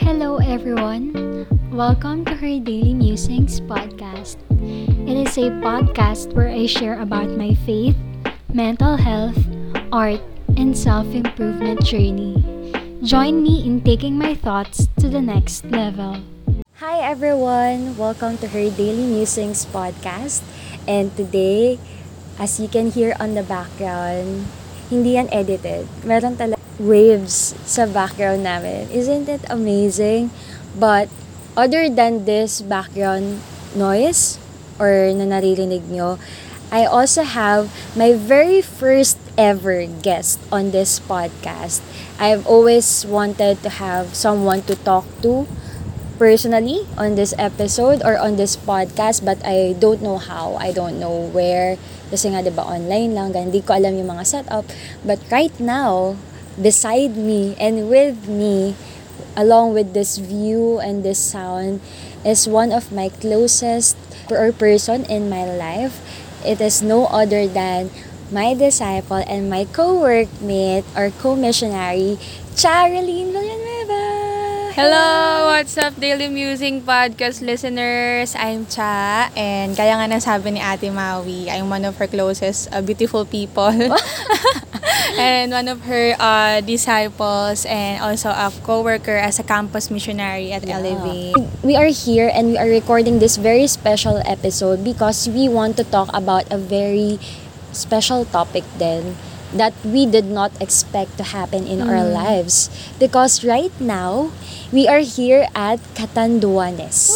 Hello, everyone. Welcome to her Daily Musings podcast. It is a podcast where I share about my faith, mental health, art, and self improvement journey. Join me in taking my thoughts to the next level. Hi everyone! Welcome to her Daily Musings podcast. And today, as you can hear on the background, hindi yan edited. Meron talaga waves sa background namin. Isn't it amazing? But other than this background noise or na naririnig nyo, I also have my very first ever guest on this podcast. I've always wanted to have someone to talk to personally on this episode or on this podcast but I don't know how. I don't know where. Kasi nga 'di ba online lang, hindi ko alam yung mga setup. But right now, beside me and with me along with this view and this sound is one of my closest or person in my life. It is no other than my disciple and my co-workmate or co-missionary, Charilyn Villanueva. Hello! What's up, Daily Musing Podcast listeners? I'm Cha, and kaya nga nasabi ni Ate Maui, I'm one of her closest uh, beautiful people. and one of her uh, disciples and also a co-worker as a campus missionary at Yeah. Elevate. We are here and we are recording this very special episode because we want to talk about a very special topic then that we did not expect to happen in our lives. Because right now, we are here at Catanduanes.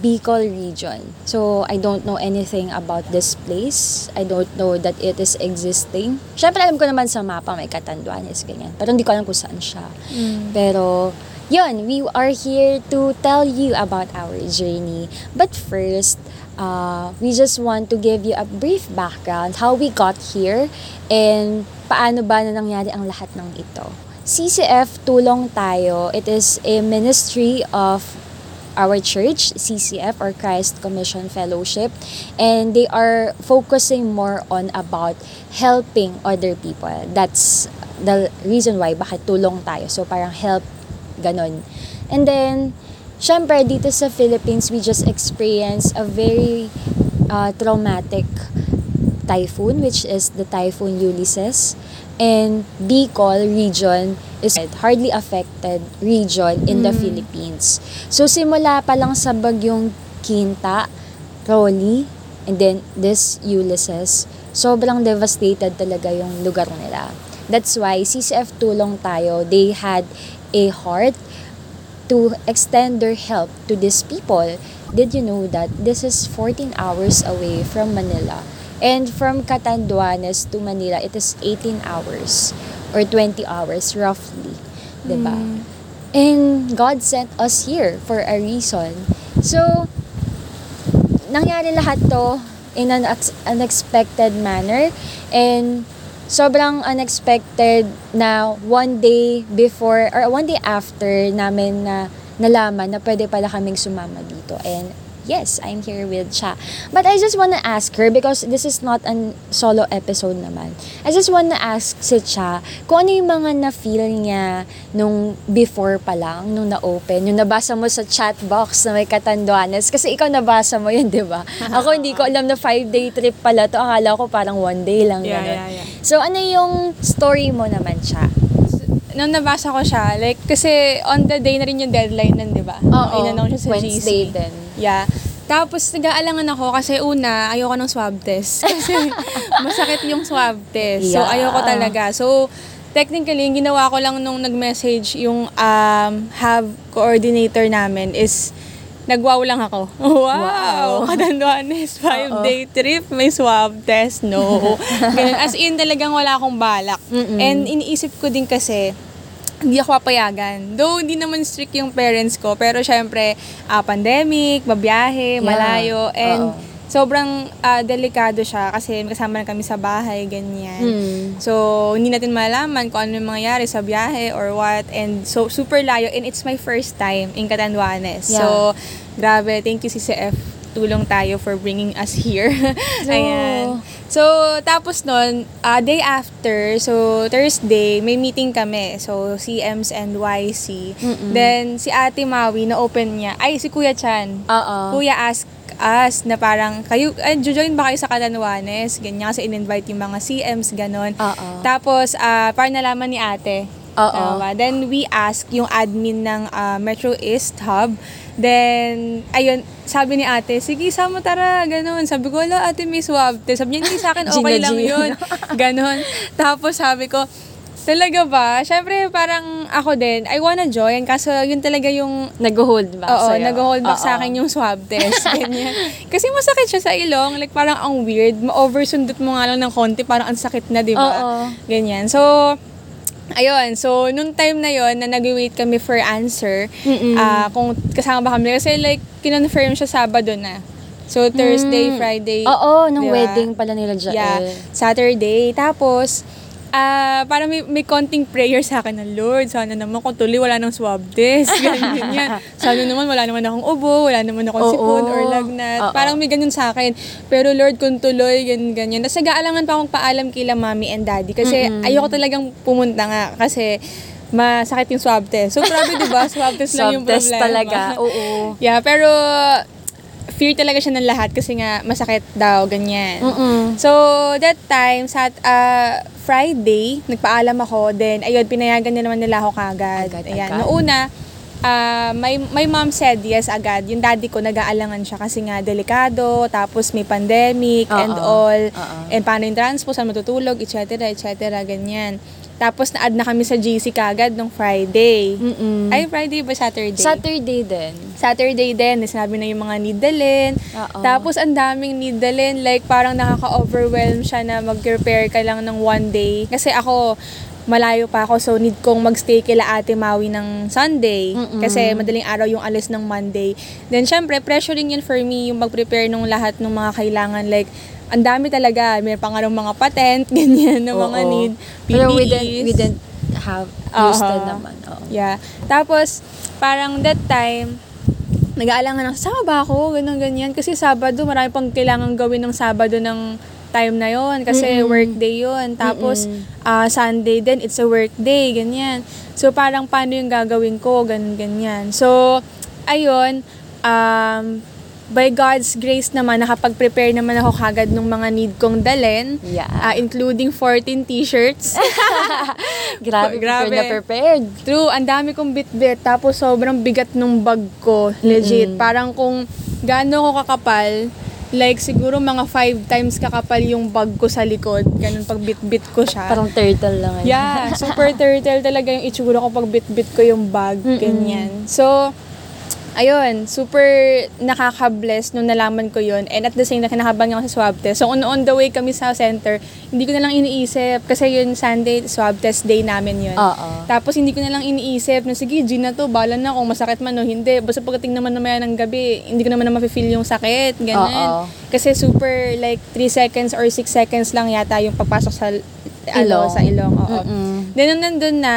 Bicol region. So, I don't know anything about this place. I don't know that it is existing. Siyempre, alam ko naman sa mapa may Catanduanes, ganyan. Pero hindi ko alam kung saan siya. Pero, yun, we are here to tell you about our journey. But first, uh, we just want to give you a brief background, how we got here, and paano ba na nangyari ang lahat ng ito. CCF Tulong Tayo, it is a ministry of our church, CCF or Christ Commission Fellowship, and they are focusing more on about helping other people. That's the reason why bakit tulong tayo. So parang help ganon. And then syempre dito sa Philippines we just experienced a very uh, traumatic typhoon which is the typhoon Ulysses and Bicol region is a hardly affected region in the Philippines. So simula pa lang sa bagyong Quinta, Rolly, and then this Ulysses, sobrang devastated talaga yung lugar nila. That's why CCF Tulong Tayo, they had a heart to extend their help to these people. Did you know that this is 14 hours away from Manila? And from Catanduanes to Manila, it is 18 hours or 20 hours roughly. 'di ba? And God sent us here for a reason. So, nangyari lahat to in an ex- unexpected manner and sobrang unexpected na one day before or one day after namin na nalaman na pwede pala kaming sumama dito and yes, I'm here with Cha. But I just wanna ask her because this is not an solo episode naman. I just wanna ask si Cha kung ano yung mga na-feel niya nung before pa lang, nung na-open, yung nabasa mo sa chat box na may katanduanes. Kasi ikaw nabasa mo yun, di ba? Ako hindi ko alam na five-day trip pala to. Akala ko parang one day lang. Yeah, ganun. yeah, yeah. So ano yung story mo naman, Cha? Nung nabasa ko siya, like, kasi on the day na rin yung deadline nun, di ba? Inanong siya sa Wednesday GC. din. Yeah. Tapos nag-aalangan ako kasi una, ayoko ng swab test. Kasi masakit yung swab test. So Yeah. ayoko talaga. So technically, yung ginawa ko lang nung nag-message yung um, hub coordinator namin is nagwaw lang ako. Wow! Wow. Katanduanes, five-day trip, may swab test. No. Ganun. As in, talagang wala akong balak. And iniisip ko din kasi, hindi ako papayagan. Though, hindi naman strict yung parents ko. Pero, syempre, ah, pandemic, babiyahe, Yeah. malayo. And, Oo. sobrang ah, delikado siya kasi kasama na kami sa bahay, ganyan. Mm. So, hindi natin malaman kung ano yung mangyayari sa biyahe or what. And so, super layo. And it's my first time in Catanduanes. Yeah. So, grabe. Thank you, CCF. Tulong tayo for bringing us here. So, Ayan. So, tapos nun, ah, day after, so Thursday, may meeting kami. So, CMs and YC. Mm-mm. Then, si Ate Maui, na-open niya. Ay, si Kuya Chan. Oo. Kuya ask us na parang, kayo, ay, join ba kayo sa Katanwanes? Ganyan, kasi in-invite yung mga CMs, ganon. Oo. Tapos, ah, parang nalaman ni ate. Oo. Tama. Then, we ask yung admin ng ah, Metro East Hub. Then, ayun, sabi ni ate, sige, sama tara, ganon. Sabi ko, wala ate, may swab test. Sabi niya, hindi sa akin, okay lang yun. Ganon. Tapos sabi ko, talaga ba? Siyempre, parang ako din, I wanna join. Kaso, yun talaga yung Nag-hold back Oo, sa'yo. nag-hold back sa Oo. akin yung swab test. Ganyan. Kasi masakit siya sa ilong. Like, parang ang weird. Ma-oversundot mo nga lang ng konti. Parang ang sakit na, di ba? Oo. Ganyan. So, ayun. So, nung time na yon na nag-wait kami for answer, Mm-mm. ah kung kasama ba kami. Kasi like, kinonfirm siya Sabado na. So, Thursday, Mm. Friday. Oo, nung di ba? wedding pala nila Jael. Yeah, Saturday. Tapos, ah parang may, may konting prayer sa akin ng Lord. Sana naman kung tuloy wala nang swab test. Ganyan yan. Sana naman wala naman akong ubo, wala naman akong Oo. sipon or lagnat. Oo. Parang may ganun sa akin. Pero Lord, kung tuloy, ganyan, ganyan. Tapos nag-aalangan pa akong paalam kila mommy and daddy. Kasi ayoko talagang pumunta nga. Kasi masakit yung swab test. So, grabe, di ba? Swab test lang Swab yung test problema. talaga. Oo. Yeah, pero fear talaga siya ng lahat kasi nga masakit daw, ganyan. Mm-mm. So, that time, sa uh, Friday, nagpaalam ako. Then, ayun, pinayagan na naman nila ako kagad. Agad, Ayan. agad. Noong una, ah, my, my mom said yes agad. Yung daddy ko, nag-aalangan siya kasi nga delikado, tapos may pandemic and Oo. all. Oo. And paano yung transport, saan matutulog, etc., etc., ganyan. Tapos, na-add na kami sa GC kagad nung Friday. Mm-mm. Ay, Friday ba Saturday? Saturday din. Saturday din, sinabi na yung mga need dalhin. Oo. Tapos ang daming need dalhin, like parang nakaka-overwhelm siya na mag-prepare ka lang ng one day. Kasi ako, malayo pa ako, so need kong magstay kila Ate Maui ng Sunday. Mm-mm. Kasi madaling araw yung alis ng Monday. Then syempre, pressuring yun for me yung mag-prepare ng lahat ng mga kailangan. Like, ang dami talaga. May pa nga ng mga patent, ganyan, ng mga Oo. need. Pero we PPEs. didn't, we didn't have used Oo. it naman. Oo. Yeah. Tapos, parang that time, nag-aalangan ng, sama ba ako? Ganun, ganyan. Kasi Sabado, marami pang kailangan gawin ng Sabado ng time na yon kasi Mm-mm. work day yon tapos ah, Sunday din it's a work day ganyan so parang paano yung gagawin ko ganun ganyan so ayun um by God's grace naman nakapag-prepare naman ako kagad ng mga need kong dalhin Yeah. ah, including 14 t-shirts Grabe, Grabe. prepared na prepared. True, ang dami kong bit-bit. Tapos sobrang bigat nung bag ko. Legit. Mm-mm. Parang kung gaano ko kakapal, like siguro mga five times kakapal yung bag ko sa likod. Ganun pag bit-bit ko siya. Parang turtle lang. eh. yeah, super turtle talaga yung itsura ko pag bit-bit ko yung bag. Mm-mm. Ganyan. So, ayun, super nakaka-bless nung nalaman ko yun. And at the same time, kinakabahan ako sa swab test. So, on, on the way kami sa center, hindi ko na lang iniisip. Kasi yun, Sunday, swab test day namin yun. Oo. Tapos hindi ko na lang iniisip na sige, G na to, bala na kung masakit man o hindi. Basta pagdating naman naman ng gabi, hindi ko naman na mafe-feel yung sakit. Ganun. Oo. Kasi super like 3 seconds or 6 seconds lang yata yung pagpasok sa Ilong. Ano, sa ilong. Oo. Mm-mm. Then nung nandun na,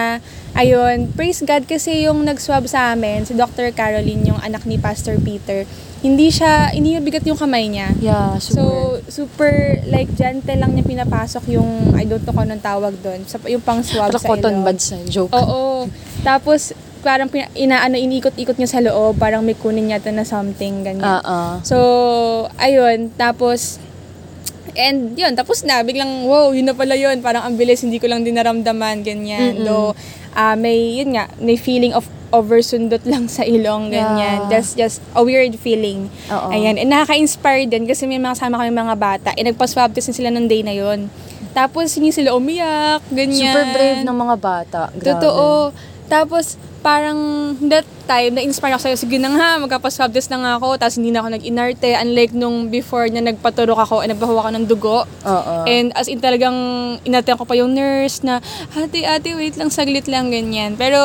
ayun, praise God kasi yung nag-swab sa amin, si Dr. Caroline, yung anak ni Pastor Peter, hindi siya, hindi bigat yung kamay niya. Yeah, super. So, super, like, gentle lang niya pinapasok yung, I don't know kung anong tawag doon, sa, yung pang swab Parang sa cotton buds joke. Oo. Tapos, parang pina, inaano, iniikot-ikot niya sa loob, parang may kunin yata na something, ganyan. Oo. So, ayun, tapos, and yun, tapos na, biglang, wow, yun na pala yun, parang ang bilis, hindi ko lang din naramdaman, ganyan. Mm-mm. Though, ah, may, yun nga, may feeling of oversundot lang sa ilong, ganyan. Yeah. That's just a weird feeling. Oo. Ayan, and nakaka-inspire din kasi may mga kasama kami mga bata, eh, nagpa-swab test sila ng day na yun. Tapos, hindi sila umiyak, ganyan. Super brave ng mga bata. Grabe. Totoo. Tapos, parang that time, na-inspire ako sa'yo, sige na nga, magkapaswab test na nga ako, tapos hindi na ako nag-inarte, unlike nung before na nagpaturok ako, eh, nagpahawa ako ng dugo. Oo. And as in talagang inarte ko pa yung nurse na, ate, ate, wait lang, saglit lang, ganyan. Pero,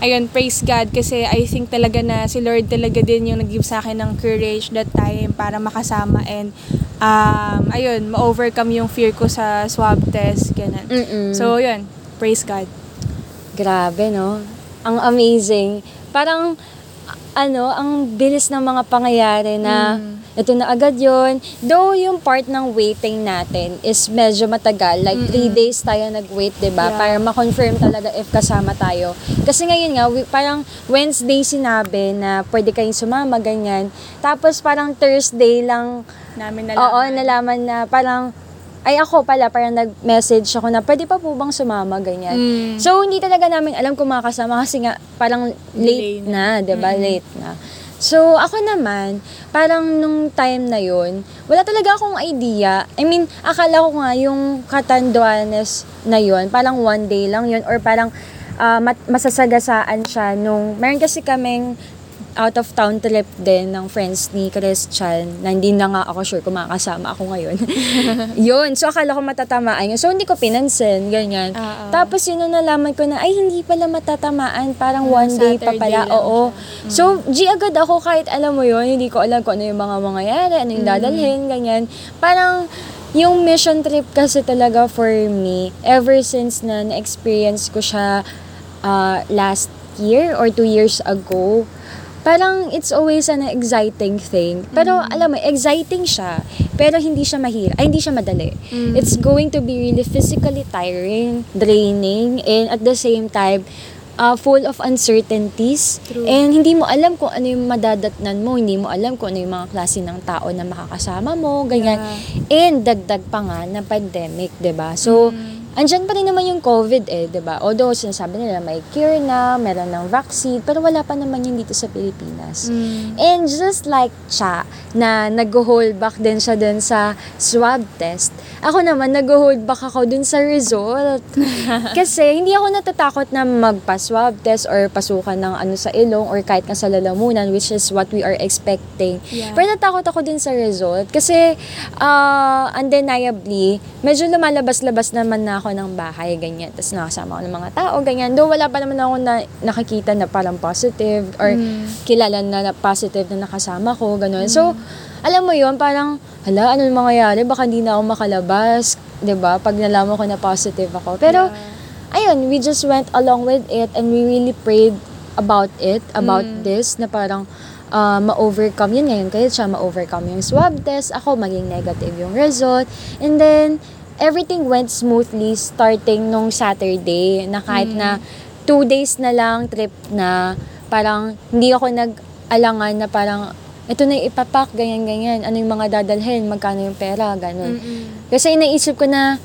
ayun, praise God, kasi I think talaga na si Lord talaga din yung nag-give sa akin ng courage that time para makasama and um, ayun, ma-overcome yung fear ko sa swab test, ganun. Mm-mm. So, yun, praise God. Grabe, no? Ang amazing. Parang, ano, ang bilis ng mga pangyayari na Mm. ito na agad yon Though yung part ng waiting natin is medyo matagal, like three days tayo nag-wait, ba Yeah. Para ma-confirm talaga if kasama tayo. Kasi ngayon nga, we- parang Wednesday sinabi na pwede kayong sumama, ganyan. Tapos parang Thursday lang, Namin oo, nalaman na parang, ay ako pala, parang nag-message ako na pwede pa po bang sumama, ganyan. Mm. So, hindi talaga namin alam kung makakasama kasi nga parang late Delay na, ba Late na. So, ako naman, parang nung time na yun, wala talaga akong idea. I mean, akala ko nga yung Catanduanes na yun, parang one day lang yun, or parang ah, mat- masasagasaan siya nung, meron kasi kaming out of town trip din ng friends ni Christian na hindi na nga ako sure kung makakasama ako ngayon. yun. So, akala ko matatamaan yun. So, hindi ko pinansin. Ganyan. Oo. Tapos, yun na nalaman ko na, ay, hindi pala matatamaan. Parang Ah, one day pa Saturday pala. lang Oo. siya. So, G agad ako kahit alam mo yun, hindi ko alam kung ano yung mga mangyayari, ano Mm. yung dadalhin, ganyan. Parang, yung mission trip kasi talaga for me, ever since na na-experience ko siya uh, last year or two years ago, parang it's always an exciting thing. Pero alam mo, exciting siya, pero hindi siya mahirap, ay hindi siya madali. Mm. It's going to be really physically tiring, draining, and at the same time, uh, full of uncertainties. True. And hindi mo alam kung ano yung madadatnan mo, hindi mo alam kung ano yung mga klase ng tao na makakasama mo, ganyan. And dagdag pa nga na pandemic, 'di ba? So, andyan pa rin naman yung COVID eh, 'di ba? Although sinasabi nila may cure na, meron ng vaccine, pero wala pa naman yun dito sa Pilipinas. Mm. And just like Cha, na nag-hold back din siya dun sa swab test, ako naman nag-hold back ako dun sa result. Kasi hindi ako natatakot na magpa-swab test or pasukan ng ano sa ilong or kahit nga sa lalamunan, which is what we are expecting. Yeah. Pero natakot ako din sa result kasi uh, undeniably, medyo lumalabas-labas naman na ako ng bahay, ganyan. Tapos nakasama ko ng mga tao, ganyan. Though wala pa naman ako na nakakita na parang positive or Mm. kilala na, na positive na nakasama ko, gano'n. So, alam mo yon parang, hala, ano yung mangyayari? Baka hindi na ako makalabas, ba Pag nalaman ko na positive ako. Pero, ayun, we just went along with it and we really prayed about it, about Mm. this, na parang uh, ma-overcome. Yun ngayon, kaya siya ma-overcome yung swab test. Ako, maging negative yung result. And then, everything went smoothly starting nung Saturday na kahit na two days na lang trip na parang hindi ako nag-alangan na parang ito na yung ipapak, ganyan-ganyan. Ano yung mga dadalhin, magkano yung pera, ganun. Mm-mm. Kasi inaisip ko na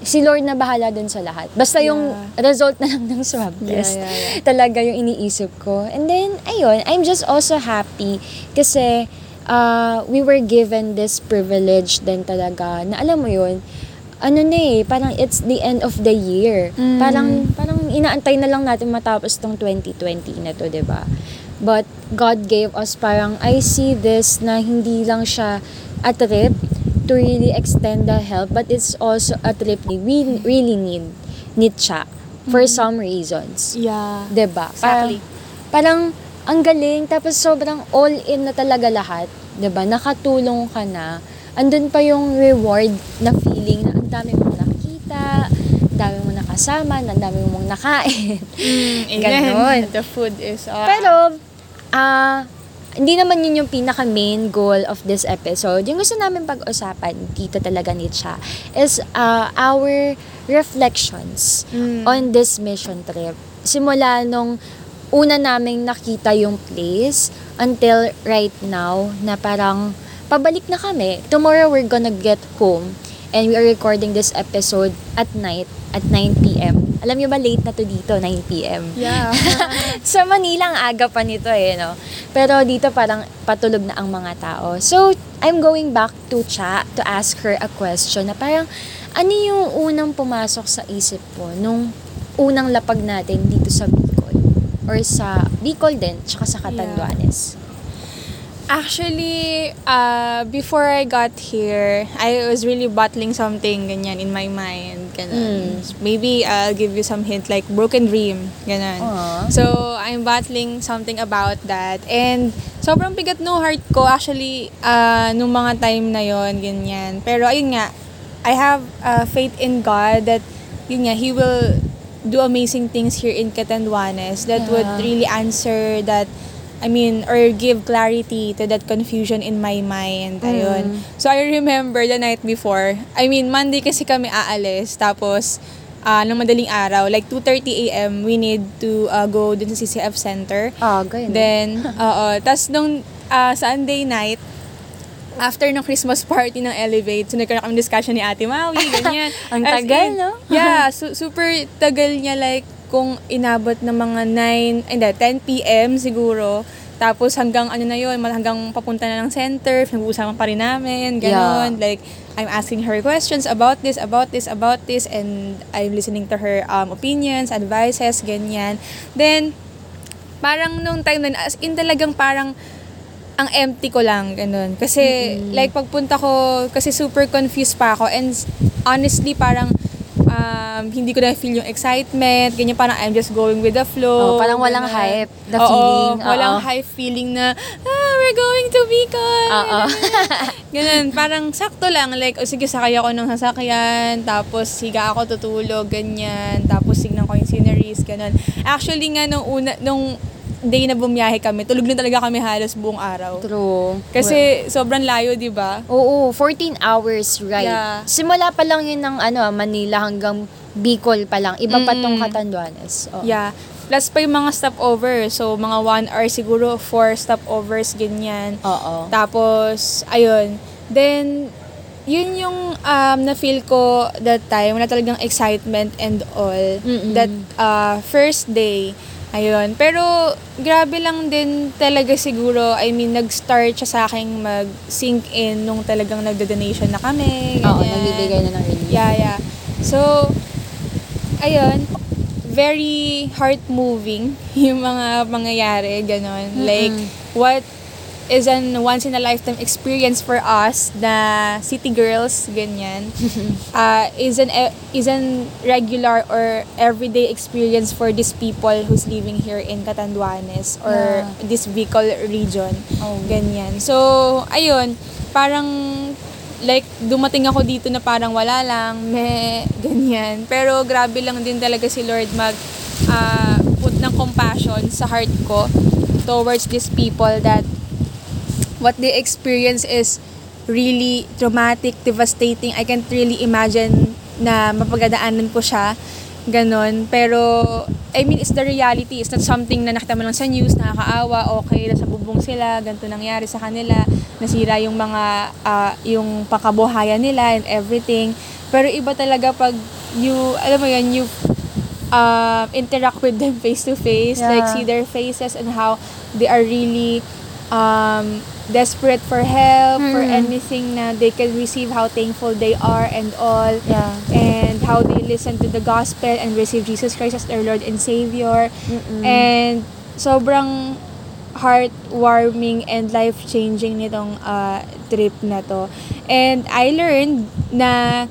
si Lord na bahala dun sa lahat. Basta yung Yeah. result na lang ng swab Yeah, test. yeah, yeah. Talaga yung iniisip ko. And then, ayun, I'm just also happy kasi uh, we were given this privilege din talaga na alam mo yun, ano na eh, parang it's the end of the year. Mm. Parang, parang inaantay na lang natin matapos tong 2020 na to, 'di ba But God gave us parang, I see this na hindi lang siya a trip to really extend the help, but it's also a trip we really need, need siya for some reasons. Yeah. 'Di ba Exactly. Parang, parang ang galing, tapos sobrang all in na talaga lahat. 'di ba Nakatulong ka na. Andun pa yung reward na feeling na ang dami mong nakikita, ang dami mong nakasama, ang dami mong nakain. Mm, Ganon. The food is... ah, Pero, ah, hindi naman yun yung pinaka main goal of this episode. Yung gusto namin pag-usapan dito talaga ni Cha is ah, our reflections Mm. on this mission trip. Simula nung una naming nakita yung place until right now na parang pabalik na kami. Tomorrow we're gonna get home and we are recording this episode at night at 9 p.m. Alam niyo ba late na to dito, 9 p.m. Yeah. sa Manila, ang aga pa nito eh, no? Pero dito parang patulog na ang mga tao. So, I'm going back to Cha to ask her a question na parang, ano yung unang pumasok sa isip mo nung unang lapag natin dito sa Bicol? Or sa Bicol din, tsaka sa Catanduanes. Actually, uh, before I got here, I was really battling something ganyan in my mind. Ganun. Maybe I'll give you some hint like broken dream. Ganun. Aw. So, I'm battling something about that. And sobrang bigat no heart ko actually uh, nung mga time na yon ganyan. Pero ayun nga, I have uh, faith in God that yun nga, He will do amazing things here in Catanduanes that would Yeah. really answer that I mean, or give clarity to that confusion in my mind. Ayun. So, I remember the night before, I mean, Monday kasi kami aalis, tapos, ah ng madaling araw, like 2.30 a.m., we need to ah, go dun sa CCF Center. Ah, ganyan. Then, oo. Tapos nung ah, Sunday night, after ng Christmas party ng Elevate, so nagkaroon kami discussion ni Ate Maui, ganyan. Ang tagal, in, no? yeah, su- super tagal niya like kung inabot ng mga 9, hindi, 10 p.m. siguro. Tapos hanggang ano na yun, hanggang papunta na ng center, nag-uusapan pa rin namin, ganon. Like, I'm asking her questions about this, about this, about this, and I'm listening to her um, opinions, advices, ganyan. Then, parang nung time na, as in talagang parang ang empty ko lang, ganun. Kasi, like, pagpunta ko, kasi super confused pa ako. And honestly, parang, um, hindi ko na feel yung excitement. Ganyan, parang I'm just going with the flow. Oh, parang walang ganun. hype, the Oo, feeling. walang Oo. hype feeling na, ah, we're going to Bicol. Oo. Ganun, parang sakto lang. Like, o sige, sakay ako ng sasakyan, tapos higa ako tutulog, ganyan. Tapos tignan ko yung sceneries, ganun. Actually nga, nung, una, nung day na bumiyahe kami, tulog na talaga kami halos buong araw. True. Kasi sobrang layo, di ba? Oo, 14 hours ride. Yeah. Simula pa lang yun ng ano, Manila hanggang Bicol pa lang. Iba pa tong Mm. Catanduanes. Oo. Yeah. Plus pa yung mga stopover. So, mga one hour siguro, four stopovers, ganyan. Oo. Tapos, ayun. Then, yun yung um, na-feel ko that time. Wala talagang excitement and all. Mm-mm. That uh, first day. Ayun. Pero, grabe lang din talaga siguro. I mean, nag-start siya sa akin mag-sink in nung talagang nagdo-donation na kami. Oo, ganyan. nagbibigay na ng relief. Yeah, yeah. So, ayun, very heart-moving yung mga mangyayari, ganon. Like, what is an once-in-a-lifetime experience for us na city girls, ganyan, uh, is an is an regular or everyday experience for these people who's living here in Catanduanes or Yeah. this Bicol region. Oh. Ganyan. So, ayun, parang like dumating ako dito na parang wala lang, me, ganyan. Pero grabe lang din talaga si Lord mag ah, put ng compassion sa heart ko towards these people that what they experience is really traumatic, devastating. I can't really imagine na mapagadaanan ko siya. Ganon. Pero, I mean, it's the reality. It's not something na nakita mo lang sa news, nakakaawa, okay, nasa bubong sila, ganito nangyari sa kanila, nasira yung mga, ah, yung pakabuhayan nila and everything. Pero iba talaga pag you, alam mo yun, you um, interact with them face to face, like see their faces and how they are really um, desperate for help, for Mm. anything na they can receive, how thankful they are and all. Yeah. And how they listen to the gospel and receive Jesus Christ as their Lord and Savior. Mm-mm. And sobrang heartwarming and life-changing nitong uh, trip na to. And I learned na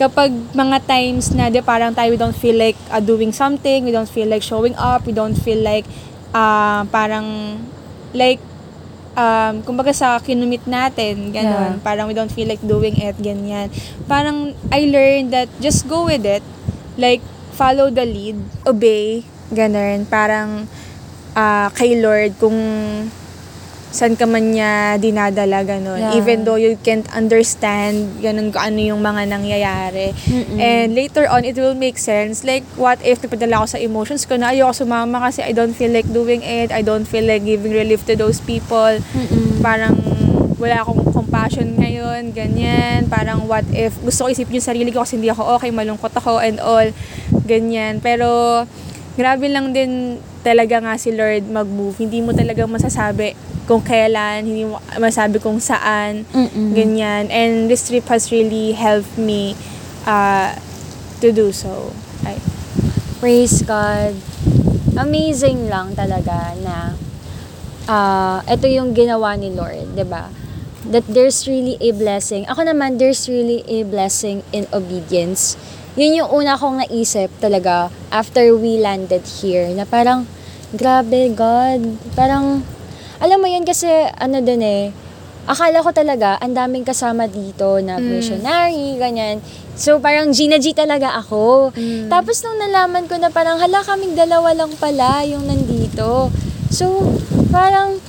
kapag mga times na di parang tayo we don't feel like uh, doing something, we don't feel like showing up, we don't feel like uh, parang like um, kumbaga sa kinumit natin, ganon. Yeah. Parang we don't feel like doing it, ganyan. Parang I learned that just go with it. Like, follow the lead, obey, ganon. Parang ah, kay Lord kung saan ka man niya dinadala, ganon. Yeah. Even though you can't understand, ganon, kung ano yung mga nangyayari. Mm-mm. And later on, it will make sense. Like, what if napadala ako sa emotions ko na ayoko sumama kasi I don't feel like doing it. I don't feel like giving relief to those people. Mm-mm. Parang wala akong compassion ngayon, ganyan. Parang what if, gusto ko isipin yung sarili ko kasi hindi ako okay, malungkot ako and all, ganyan. Pero, grabe lang din talaga nga si Lord mag-move. Hindi mo talaga masasabi kung kailan, hindi mo masasabi kung saan, Mm-mm. ganyan. And this trip has really helped me uh, to do so. Ay. Praise God. Amazing lang talaga na ah ito yung ginawa ni Lord, 'di ba? That there's really a blessing. Ako naman, there's really a blessing in obedience. Yun yung una kong naisip talaga after we landed here na parang, grabe God. Parang, alam mo yun kasi ano din eh, akala ko talaga ang daming kasama dito na Mm. missionary, ganyan. So parang Gina G talaga ako. Mm. Tapos nung nalaman ko na parang hala kaming dalawa lang pala yung nandito. So, parang,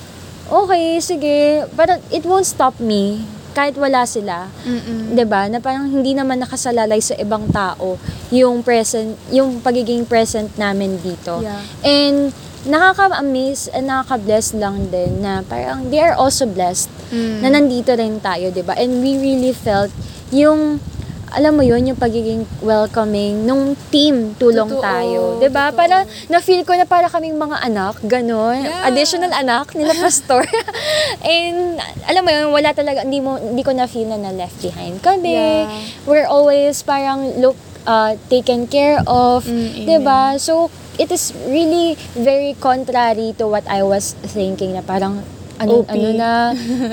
okay, sige, parang it won't stop me kahit wala sila. Mm-mm. 'Di ba? Na parang hindi naman nakasalalay sa ibang tao yung present, yung pagiging present namin dito. Yeah. And nakaka-amaze and nakaka-bless lang din na parang they are also blessed Mm. na nandito rin tayo, 'di ba? And we really felt yung alam mo yun, yung pagiging welcoming nung team tulong Totoo, tayo. 'Di ba? Para na-feel ko na para kaming mga anak, ganon. Yeah. Additional anak nila pastor. And alam mo yun, wala talaga hindi mo hindi ko na feel na na left behind kami. Yeah. We're always parang look uh, taken care of, Mm, 'di ba? So it is really very contrary to what I was thinking na parang ano, OP. ano na,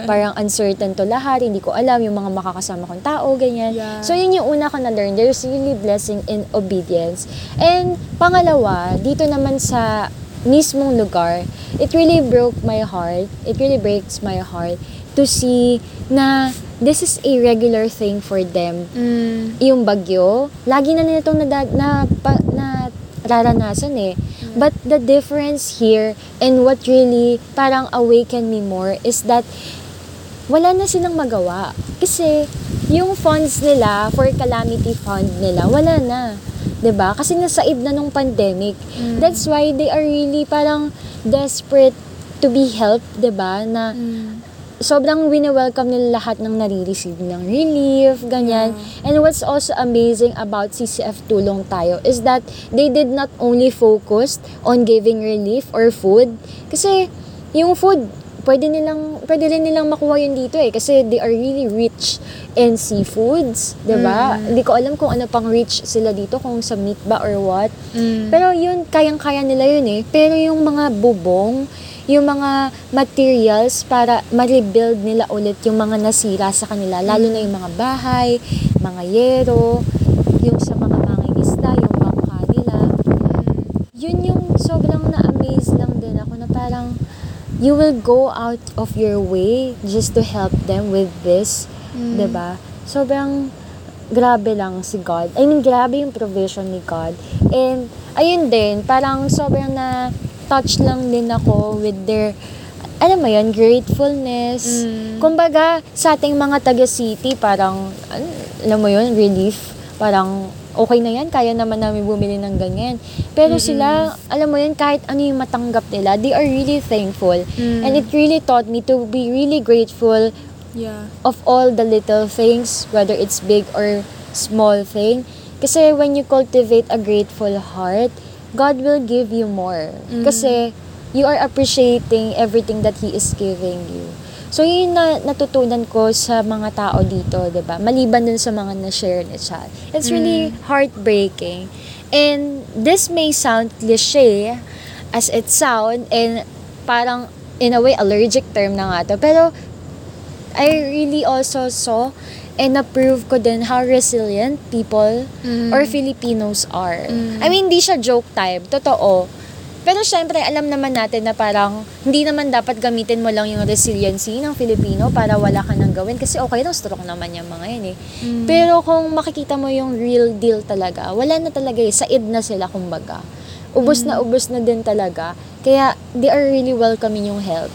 parang uncertain to lahat, hindi ko alam yung mga makakasama kong tao, ganyan. Yeah. So yun yung una ko na-learn, there's really blessing in obedience. And pangalawa, dito naman sa mismong lugar, it really broke my heart, it really breaks my heart to see na this is a regular thing for them Mm. yung bagyo, lagi na nila itong na, pa, na raranasan eh. But the difference here and what really parang awaken me more is that wala na silang magawa. Kasi yung funds nila for calamity fund nila, wala na. 'Di ba? Kasi nasaid na nung pandemic. Mm. That's why they are really parang desperate to be helped, 'di ba? Na Mm. Sobrang wini-welcome nila lahat ng nare-receive ng relief, ganyan. And what's also amazing about CCF Tulong Tayo is that they did not only focus on giving relief or food, kasi yung food, pwede nilang, pwede rin nilang makuha yun dito eh, kasi they are really rich in seafoods, 'di ba? Hindi ko alam kung ano pang rich sila dito, kung sa meat ba or what. Mm. Pero yun, kayang-kaya nila yun eh. Pero yung mga bubong, yung mga materials para ma-rebuild nila ulit yung mga nasira sa kanila, lalo na yung mga bahay, mga yero, yung sa mga mangingisda, yung bangka nila. Yun yung sobrang na-amaze lang din ako na parang you will go out of your way just to help them with this, Mm. 'di ba? Sobrang grabe lang si God. I mean, grabe yung provision ni God. And, ayun din, parang sobrang na touch lang din ako with their, alam mo yun, gratefulness. Mm. Kumbaga, sa ating mga taga-city, parang, an- alam mo yun, relief. Parang, okay na yan, kaya naman namin bumili ng ganyan. Pero sila, alam mo yun, kahit ano yung matanggap nila, they are really thankful. Mm. And it really taught me to be really grateful Yeah. of all the little things, whether it's big or small thing. Kasi when you cultivate a grateful heart, God will give you more. Mm. Kasi you are appreciating everything that He is giving you. So yun na natutunan ko sa mga tao dito, 'di ba? Maliban dun sa mga na-share ni Chad. It's really heartbreaking. And this may sound cliche as it sound and parang in a way allergic term na nga to. Pero I really also saw and approve ko din how resilient people Mm. or Filipinos are. Mm. I mean, hindi siya joke type. Totoo. Pero syempre, alam naman natin na parang hindi naman dapat gamitin mo lang yung resiliency ng Filipino para wala ka nang gawin. Kasi okay lang, strong naman yung mga yun eh. Mm. Pero kung makikita mo yung real deal talaga, wala na talaga eh. Said na sila, kumbaga. Ubus na ubus na din talaga. Kaya, they are really welcoming yung help.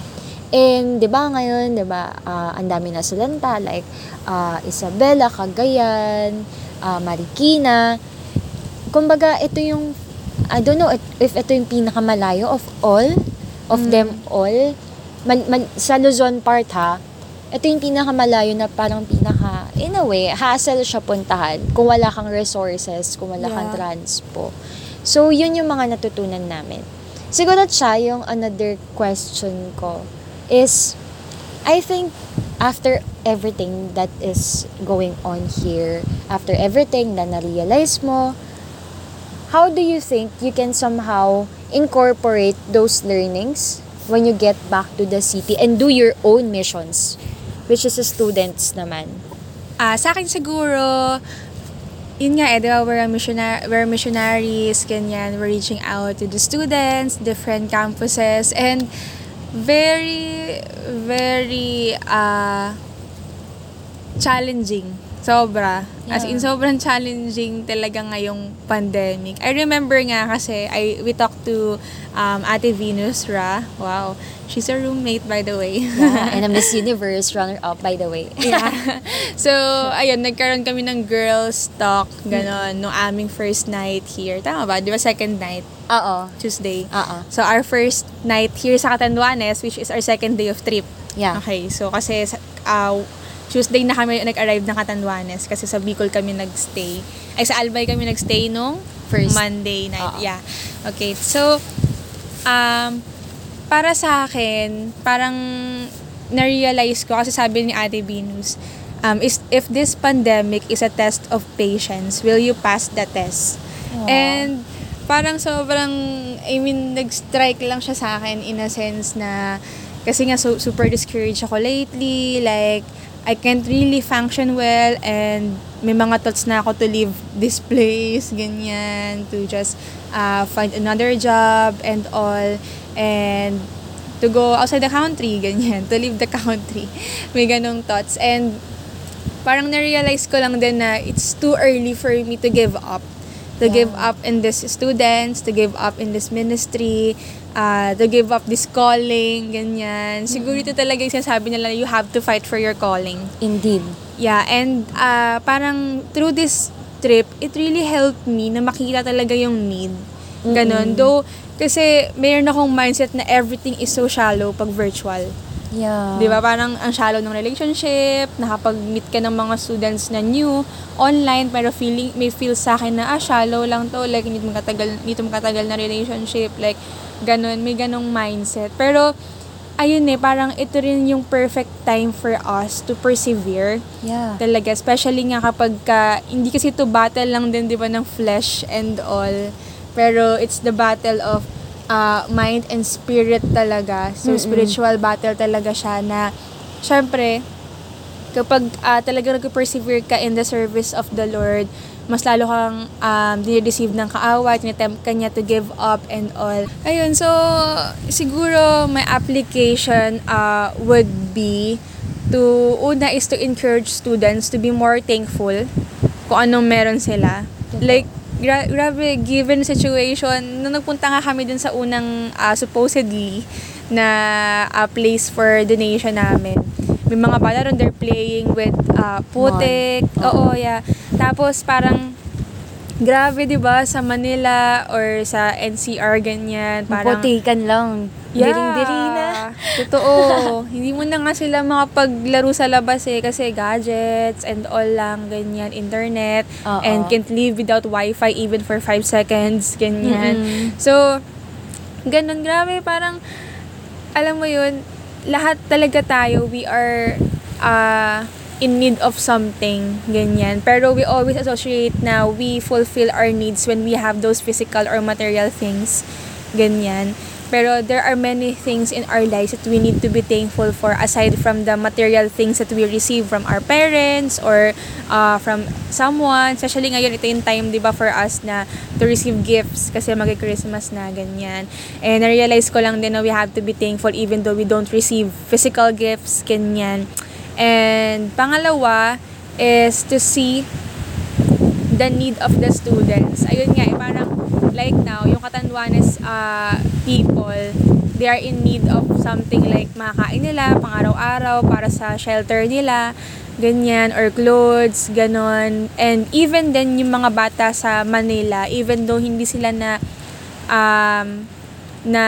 And, di ba ngayon, di ba, ah, ang dami na salanta, like, ah, Isabela, Cagayan, ah, Marikina. Kumbaga, ito yung, I don't know if, ito yung pinakamalayo of all, of Mm. them all. Mal- mal- sa Luzon part ha, ito yung pinakamalayo na parang pinaka, in a way, hassle siya puntahan kung wala kang resources, kung wala kang Yeah. transpo. So, yun yung mga natutunan namin. Siguro siya, yung another question ko is, I think, after everything that is going on here, after everything na na-realize mo, how do you think you can somehow incorporate those learnings when you get back to the city and do your own missions, which is students naman? Ah, sa akin siguro, yun nga eh, di ba, we're, missionar- we're missionaries, ganyan, we're reaching out to the students, different campuses, and very, very, ah, challenging Sobra. As Yeah. in, sobrang challenging talaga ngayong pandemic. I remember nga kasi, I, we talked to um, Ate Venus Ra. Wow. She's a roommate, by the way. Yeah, and a Miss Universe runner-up, by the way. yeah. So, ayun, nagkaroon kami ng girls talk, ganon, nung aming first night here. Tama ba? Di ba second night? Oo. Tuesday. Oo. So, our first night here sa Catanduanes, which is our second day of trip. Yeah. Okay, so kasi uh, Tuesday na kami nag-arrive ng Catanduanes kasi sa Bicol kami nagstay. Ay, sa Albay kami nagstay nung First. Monday night. Oo. Yeah. Okay, so, um, para sa akin, parang na-realize ko, kasi sabi ni Ate Venus, um, is, if this pandemic is a test of patience, will you pass the test? Aw. And parang sobrang, I mean, nag-strike lang siya sa akin in a sense na, kasi nga so, super discouraged ako lately, like, I can't really function well and may mga thoughts na ako to leave this place, ganyan, to just uh, find another job and all, and to go outside the country, ganyan, to leave the country. May ganong thoughts. And parang na-realize ko lang din na it's too early for me to give up. To give Yeah. up in this students, to give up in this ministry, uh, to give up this calling, ganyan. Siguro ito talaga yung sinasabi nila, you have to fight for your calling. Indeed. Yeah, and uh, parang through this trip, it really helped me na makita talaga yung need. Ganon. Mm-mm. Though, kasi mayroon akong mindset na everything is so shallow pag virtual. Yeah. Di ba? Parang ang shallow ng relationship, nakapag-meet ka ng mga students na new, online, pero feeling, may feel sa akin na, ah, shallow lang to, like, hindi mo katagal, hindi mo katagal na relationship, like, ganun, may ganong mindset. Pero, ayun eh, parang ito rin yung perfect time for us to persevere Yeah. talaga. Especially nga kapag ka, hindi kasi to battle lang din, di ba, ng flesh and all. Pero it's the battle of uh, mind and spirit talaga. So, Mm-mm. spiritual battle talaga siya na, syempre, kapag uh, talaga nag-persevere ka in the service of the Lord, mas lalo kang um, dinideceive ng kaawa, tinatempt ka niya to give up and all. Ayun, so, siguro my application uh, would be to, una is to encourage students to be more thankful kung anong meron sila. Like, gra- grabe, given situation, nung nagpunta nga kami dun sa unang uh, supposedly na uh, place for donation namin, may mga bata ron, they're playing with uh, putik. Oo, yeah. Tapos parang, grabe, di ba, sa Manila or sa NCR, ganyan. Parang, Putikan lang. Diring-diri na. Totoo. Hindi mo na nga sila makapaglaro sa labas eh kasi gadgets and all lang, ganyan, internet, Oo. and can't live without wifi even for 5 seconds, ganyan. Mm-mm. So, ganun, grabe, parang, alam mo yun, lahat talaga tayo, we are uh, in need of something, ganyan. Pero we always associate na we fulfill our needs when we have those physical or material things, ganyan. Pero there are many things in our lives that we need to be thankful for aside from the material things that we receive from our parents or uh, from someone. Especially ngayon, ito yung time, di ba, for us na to receive gifts kasi mag-Christmas na, ganyan. And na-realize ko lang din na we have to be thankful even though we don't receive physical gifts, ganyan. And pangalawa is to see the need of the students. Ayun nga, eh, parang like now, yung Katanduanes uh, people, they are in need of something like makakain nila pang araw-araw para sa shelter nila, ganyan, or clothes, ganon. And even then, yung mga bata sa Manila, even though hindi sila na um, na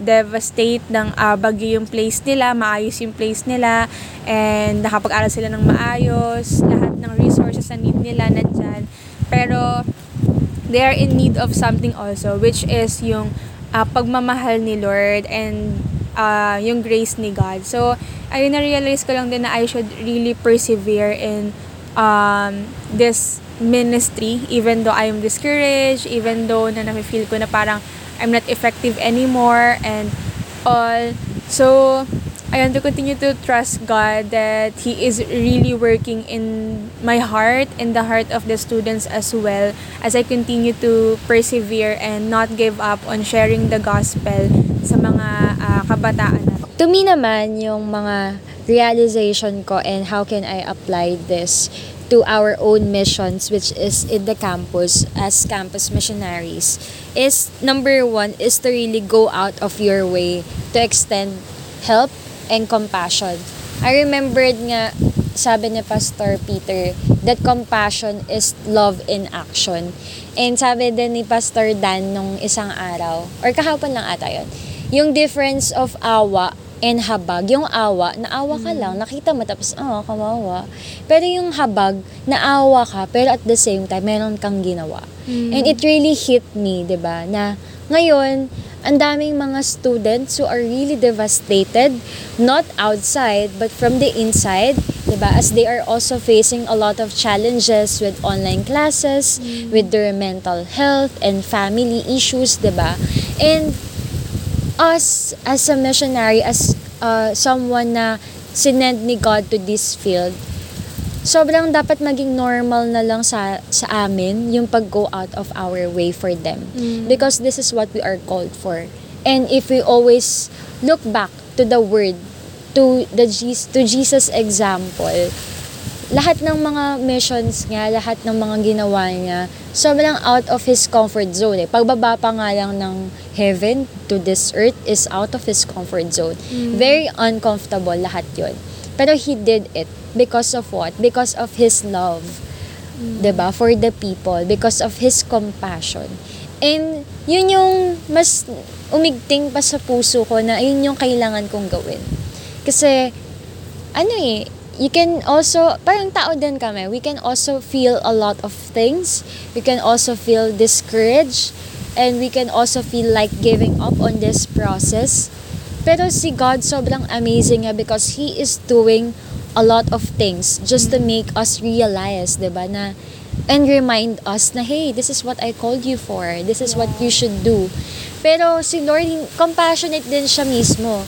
devastate ng uh, bagyo yung place nila, maayos yung place nila, and nakapag-aral sila ng maayos, lahat ng resources na need nila nandyan. Pero, they are in need of something also, which is yung uh, pagmamahal ni Lord and uh, yung grace ni God. So, ayun na-realize ko lang din na I should really persevere in um, this ministry even though I am discouraged, even though na nafe-feel ko na parang I'm not effective anymore and all. So, I want to continue to trust God that He is really working in my heart and the heart of the students as well as I continue to persevere and not give up on sharing the gospel sa mga ah, kabataan natin. To me naman, yung mga realization ko and how can I apply this to our own missions which is in the campus as campus missionaries is number one is to really go out of your way to extend help and compassion. I remembered nga sabi ni Pastor Peter that compassion is love in action. And sabi din ni Pastor Dan nung isang araw, or kahapon lang ata yun, yung difference of awa and habag. Yung awa, naawa ka lang, nakita mo, tapos, ah, kawawa. Pero yung habag, naawa ka, pero at the same time, meron kang ginawa. And it really hit me, 'di ba na ngayon, ang daming mga students who are really devastated, not outside, but from the inside, 'di ba as they are also facing a lot of challenges with online classes, with their mental health and family issues, 'di ba And us as a missionary, as uh, someone na sinend ni God to this field, sobrang dapat maging normal na lang sa sa amin yung pag-go out of our way for them. Because this is what we are called for. And if we always look back to the word, to the Jesus, to Jesus example, lahat ng mga missions niya, lahat ng mga ginawa niya, sobrang out of his comfort zone eh. Pagbaba pa nga lang ng heaven to this earth is out of his comfort zone. Very uncomfortable lahat yon. Pero he did it because of what? Because of his love. 'Di ba For the people. Because of his compassion. And yun yung mas umigting pa sa puso ko na yun yung kailangan kong gawin. Kasi, ano eh, you can also, parang tao din kami, we can also feel a lot of things. We can also feel discouraged. And we can also feel like giving up on this process. Pero si God sobrang amazing nga because He is doing a lot of things just to make us realize, 'di ba, na and remind us na hey, this is what I called you for. This is what you should do. Pero si Lord, compassionate din siya mismo.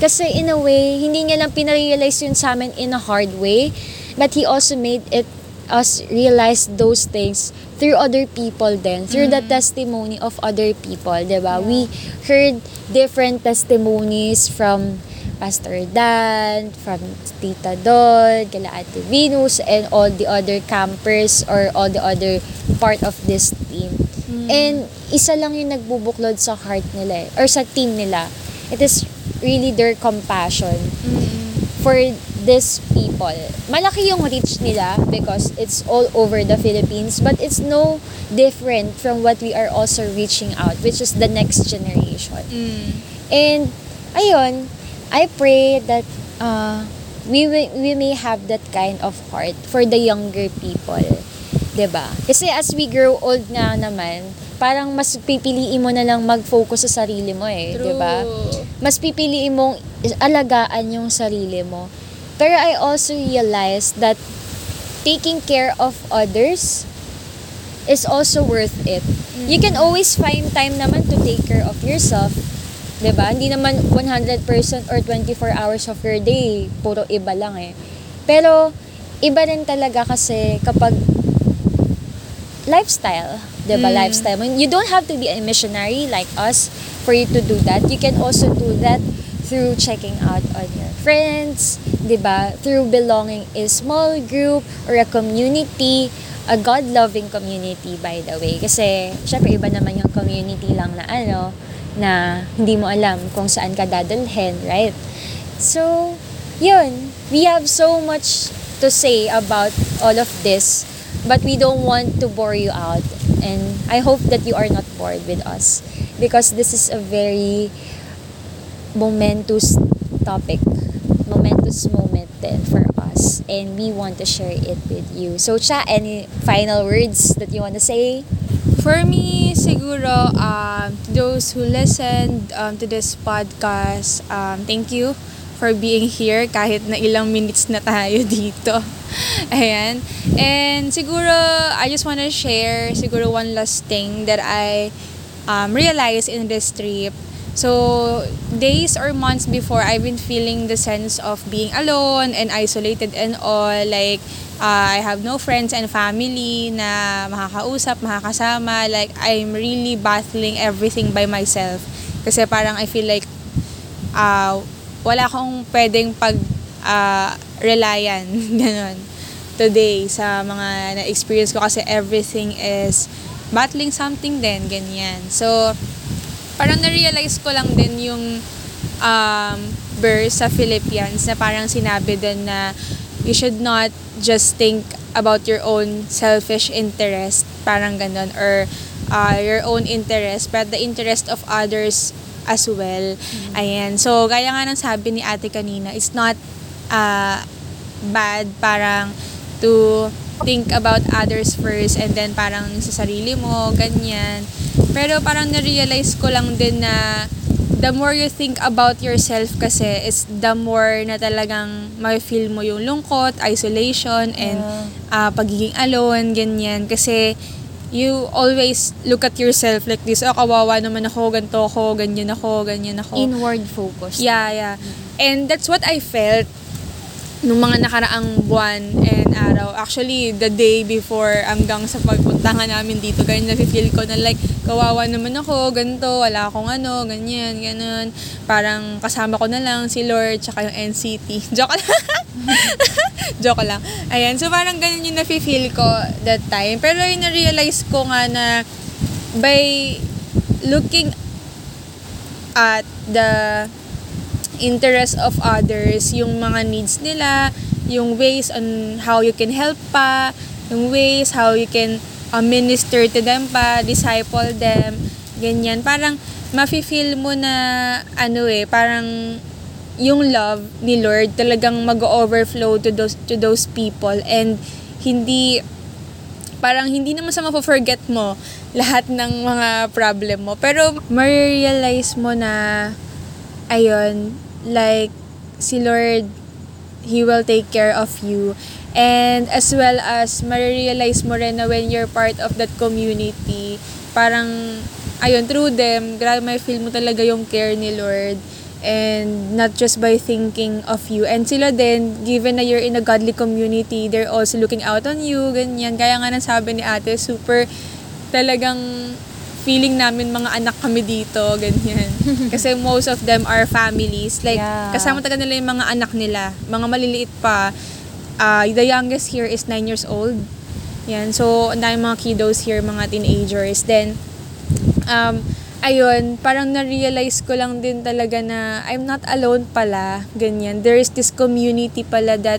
Kasi in a way, hindi niya lang pinarealize yun sa amin in a hard way, but He also made it us realize those things through other people then, through the testimony of other people, 'di ba? We heard different testimonies from Pastor Dan, from Tita Dol, kala Ate Venus, and all the other campers or all the other part of this team. And isa lang yung nagbubuklod sa heart nila eh, or sa team nila. It is really their compassion for these people. Malaki yung reach nila because it's all over the Philippines, but it's no different from what we are also reaching out, which is the next generation. And ayun, I pray that uh, we we may have that kind of heart for the younger people. 'Di ba? Kasi as we grow old na naman, parang mas pipiliin mo na lang mag-focus sa sarili mo eh, 'di ba? Mas pipiliin mong alagaan yung sarili mo. Pero I also realized that taking care of others is also worth it. You can always find time naman to take care of yourself. 'Di ba? Hindi naman 100% or 24 hours of your day, puro iba lang eh. Pero iba rin talaga kasi kapag lifestyle, 'di ba? Mm. Lifestyle. You don't have to be a missionary like us for you to do that. You can also do that through checking out on your friends, 'di ba? Through belonging in a small group or a community, a God-loving community by the way. Kasi syempre iba naman yung community lang na ano na hindi mo alam kung saan ka dadalhin, right? So, yun. We have so much to say about all of this, but we don't want to bore you out. And I hope that you are not bored with us because this is a very momentous topic, momentous moment then for us, and we want to share it with you. So, Cha, any final words that you want to say? For me, siguro, um, those who listened um, to this podcast, um, thank you for being here kahit na ilang minutes na tayo dito. Ayan. And siguro, I just want to share siguro one last thing that I um, realized in this trip. So, days or months before, I've been feeling the sense of being alone and isolated and all. Like, uh, I have no friends and family na makakausap, makakasama. Like, I'm really battling everything by myself. Kasi parang I feel like uh, wala akong pwedeng pag uh, relyan. Ganon. today sa mga na-experience ko kasi everything is battling something din, ganyan. So, parang na-realize ko lang din yung um, verse sa Philippians na parang sinabi din na you should not just think about your own selfish interest, parang ganun, or uh, your own interest, but the interest of others as well. Ayan. So, gaya nga ng sabi ni ate kanina, it's not uh, bad parang to think about others first and then parang sa sarili mo, ganyan. Pero parang na-realize ko lang din na the more you think about yourself kasi is the more na talagang ma-feel mo yung lungkot, isolation, and uh, pagiging alone, ganyan. Kasi you always look at yourself like this, oh, kawawa naman ako, ganito ako, ganyan ako, ganyan ako. Inward focus. Yeah, yeah. And that's what I felt nung mga nakaraang buwan and araw. Actually, the day before hanggang sa pagpunta nga namin dito, ganyan na-feel ko na like, kawawa naman ako, ganito, wala akong ano, ganyan, ganun. Parang kasama ko na lang si Lord, tsaka yung NCT. Joke lang. Joke lang. Ayan, so parang ganun yung nafe-feel ko that time. Pero yung na-realize ko nga na by looking at the interest of others, yung mga needs nila, yung ways on how you can help pa, yung ways how you can uh, minister to them pa, disciple them, ganyan. Parang mafe-feel mo na ano eh, parang yung love ni Lord talagang mag-overflow to those to those people and hindi parang hindi naman sa mapo-forget mo lahat ng mga problem mo pero ma-realize mo na ayun like si Lord he will take care of you and as well as ma-realize mo rin na when you're part of that community parang ayun through them grabe may feel mo talaga yung care ni Lord and not just by thinking of you. And sila din, given na you're in a godly community, they're also looking out on you, ganyan. Kaya nga nang sabi ni ate, super talagang feeling namin mga anak kami dito, ganyan. Kasi most of them are families. Like, Yeah. kasama talaga nila yung mga anak nila. Mga maliliit pa. Uh, the youngest here is 9 years old. Yan. So, ang mga kiddos here, mga teenagers. Then, um, ayun, parang na-realize ko lang din talaga na I'm not alone pala, ganyan. There is this community pala that,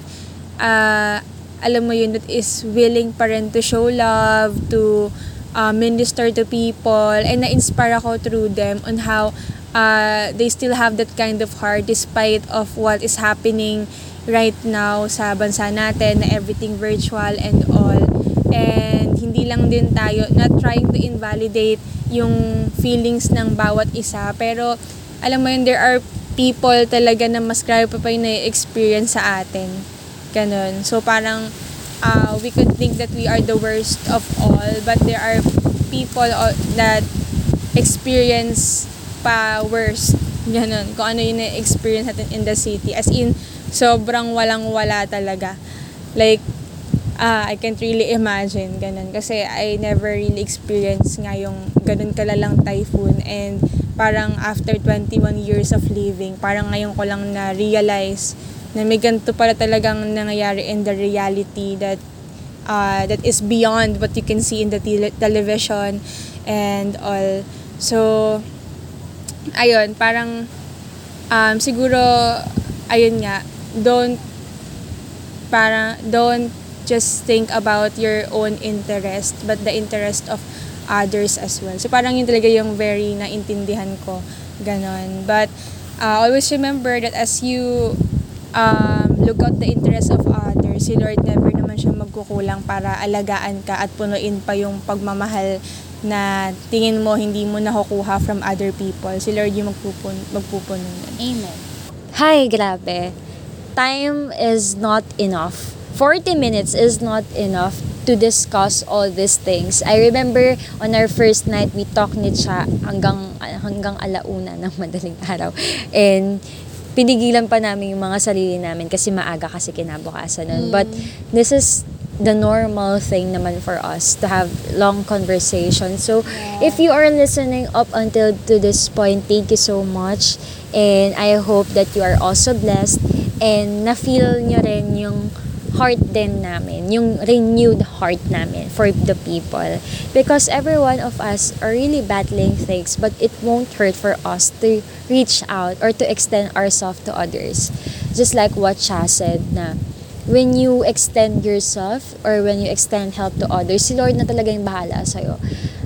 uh, alam mo yun, that is willing pa rin to show love, to uh, minister to people, and na-inspire ako through them on how uh, they still have that kind of heart despite of what is happening right now sa bansa natin, na everything virtual and all. And hindi lang din tayo, not trying to invalidate yung feelings ng bawat isa. Pero, alam mo yun, there are people talaga na mas grabe pa pa yung na-experience sa atin. Ganon. So, parang, uh, we could think that we are the worst of all, but there are people o- that experience pa worse. Ganon. Kung ano yung na-experience natin in the city. As in, sobrang walang-wala talaga. Like, ah, I can't really imagine ganun. Kasi I never really experienced nga yung ganun kalalang typhoon. And parang after 21 years of living, parang ngayon ko lang na-realize na may ganito pala talagang nangyayari in the reality that uh, that is beyond what you can see in the tele- television and all. So, ayun, parang um, siguro, ayun nga, don't parang don't just think about your own interest but the interest of others as well. So parang yun talaga yung very naintindihan ko. Ganon. But uh, always remember that as you um, look out the interest of others, si Lord never naman siya magkukulang para alagaan ka at punuin pa yung pagmamahal na tingin mo hindi mo nakukuha from other people. Si Lord yung magpupun magpupuno nun. Amen. Hi, grabe. Time is not enough. 40 minutes is not enough to discuss all these things. I remember on our first night, we talked ni Cha hanggang, hanggang alauna ng madaling araw. And pinigilan pa namin yung mga sarili namin kasi maaga kasi kinabukasan nun. But this is the normal thing naman for us to have long conversations. So, if you are listening up until to this point, thank you so much. And I hope that you are also blessed and na-feel nyo rin yung heart din namin, yung renewed heart namin for the people. Because every one of us are really battling things, but it won't hurt for us to reach out or to extend ourselves to others. Just like what Cha said na when you extend yourself or when you extend help to others, si Lord na talaga yung bahala sa'yo.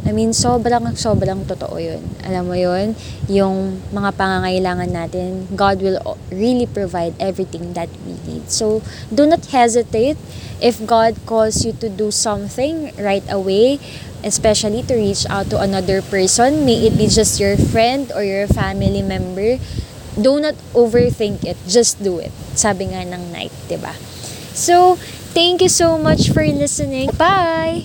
I mean, sobrang, sobrang totoo yun. Alam mo yun, yung mga pangangailangan natin, God will really provide everything that we need. So, do not hesitate if God calls you to do something right away, especially to reach out to another person, may it be just your friend or your family member, do not overthink it. Just do it. Sabi nga ng night, 'di ba? So, thank you so much for listening. Bye!